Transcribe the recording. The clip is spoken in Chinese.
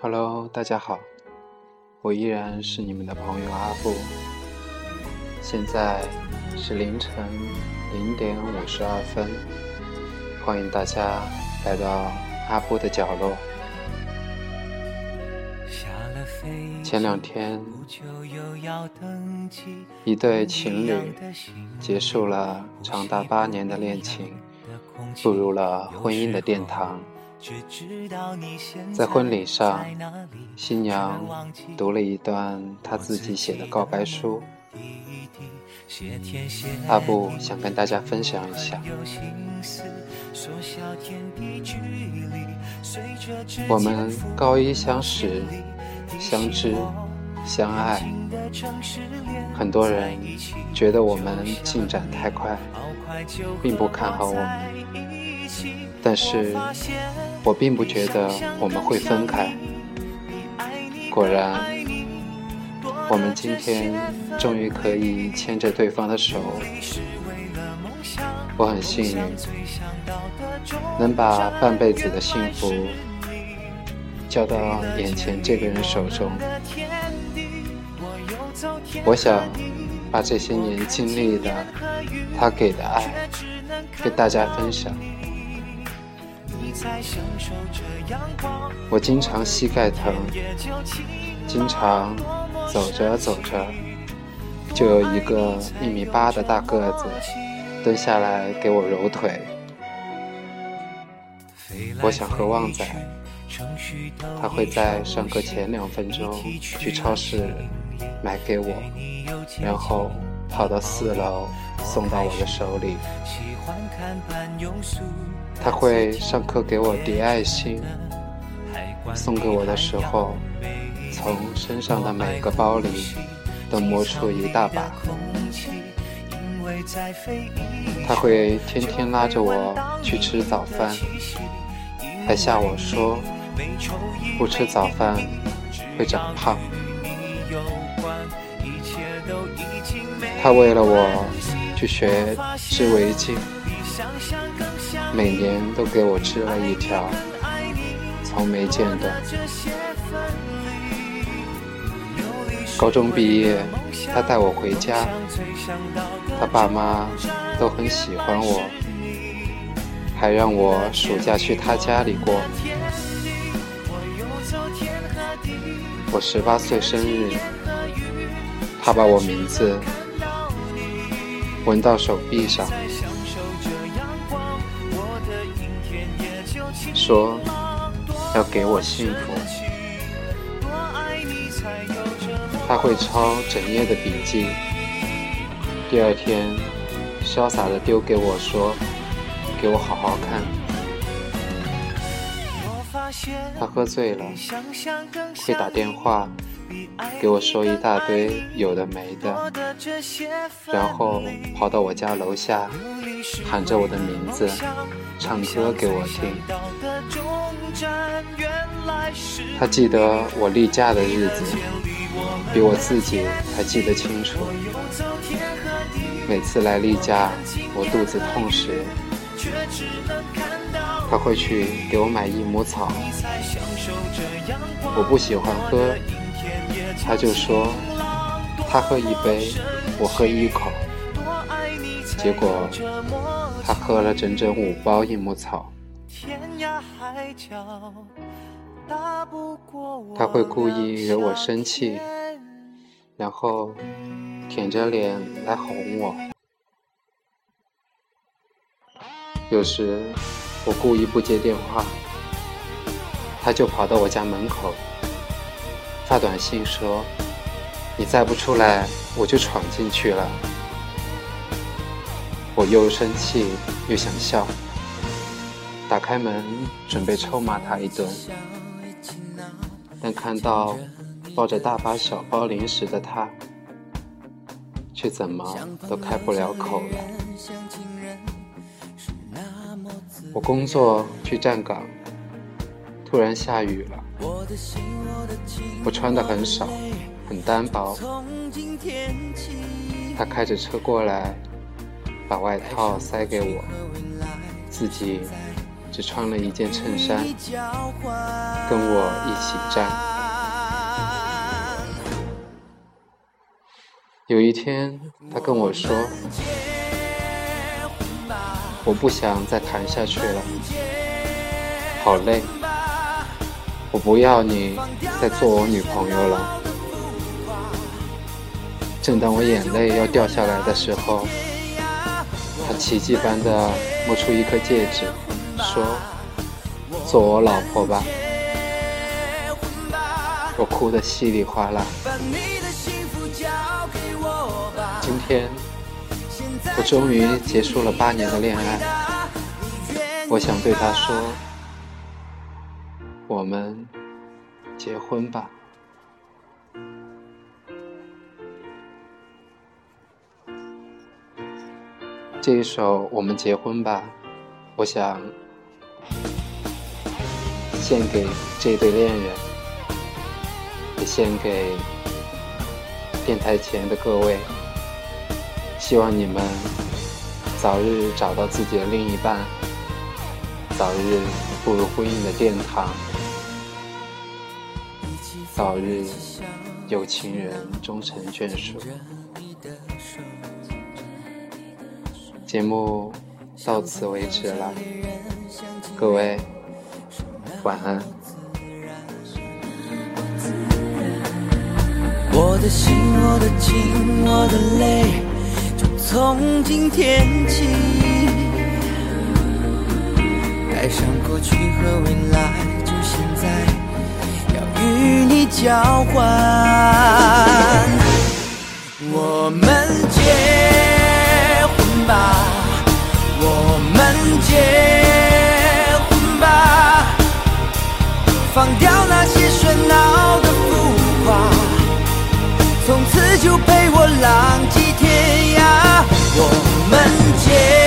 Hello，大家好，我依然是你们的朋友阿布。现在是凌晨零点五十二分，欢迎大家来到阿布的角落。前两天，一对情侣结束了长达八年的恋情，步入了婚姻的殿堂。在婚礼上，新娘读了一段她自己写的告白书。阿布想跟大家分享一下。我们高一相识、相知、相爱，很多人觉得我们进展太快，并不看好我们。但是我并不觉得我们会分开。果然，我们今天终于可以牵着对方的手。我很幸运，能把半辈子的幸福交到眼前这个人手中。我想把这些年经历的，他给的爱，跟大家分享。我经常膝盖疼，经常走着走着，就有一个一米八的大个子蹲下来给我揉腿。我想喝旺仔，他会在上课前两分钟去超市买给我，然后跑到四楼送到我的手里。他会上课给我叠爱心，送给我的时候，从身上的每个包里都摸出一大把。他会天天拉着我去吃早饭，还吓我说不吃早饭会长胖。他为了我去学织围巾。每年都给我织了一条，从没间断。高中毕业，他带我回家，他爸妈都很喜欢我，还让我暑假去他家里过。我十八岁生日，他把我名字纹到手臂上。说要给我幸福，他会抄整页的笔记，第二天潇洒的丢给我说，给我好好看。他喝醉了，会打电话给我说一大堆有的没的，然后跑到我家楼下，喊着我的名字，唱歌给我听。他记得我例假的日子，比我自己还记得清楚。每次来例假，我肚子痛时，他会去给我买益母草。我不喜欢喝，他就说他喝一杯，我喝一口。结果他喝了整整五包益母草。他会故意惹我生气，然后舔着脸来哄我。有时我故意不接电话，他就跑到我家门口发短信说：“你再不出来，我就闯进去了。”我又生气又想笑。打开门，准备臭骂他一顿，但看到抱着大包小包零食的他，却怎么都开不了口了。我工作去站岗，突然下雨了，我穿的很少，很单薄。他开着车过来，把外套塞给我，自己。只穿了一件衬衫，跟我一起站。有一天，他跟我说：“我不想再谈下去了，好累，我不要你再做我女朋友了。”正当我眼泪要掉下来的时候，他奇迹般的摸出一颗戒指，说：“做我老婆吧。”我哭得稀里哗啦。今天，我终于结束了八年的恋爱。我想对他说：“我们结婚吧。”这一首《我们结婚吧》，我想献给这对恋人，也献给电台前的各位。希望你们早日找到自己的另一半，早日步入婚姻的殿堂，早日有情人终成眷属。节目到此为止了，各位晚安。我的心，我的情，我的泪，就从今天起，带上过去和未来，就现在要与你交换，我们结。们结。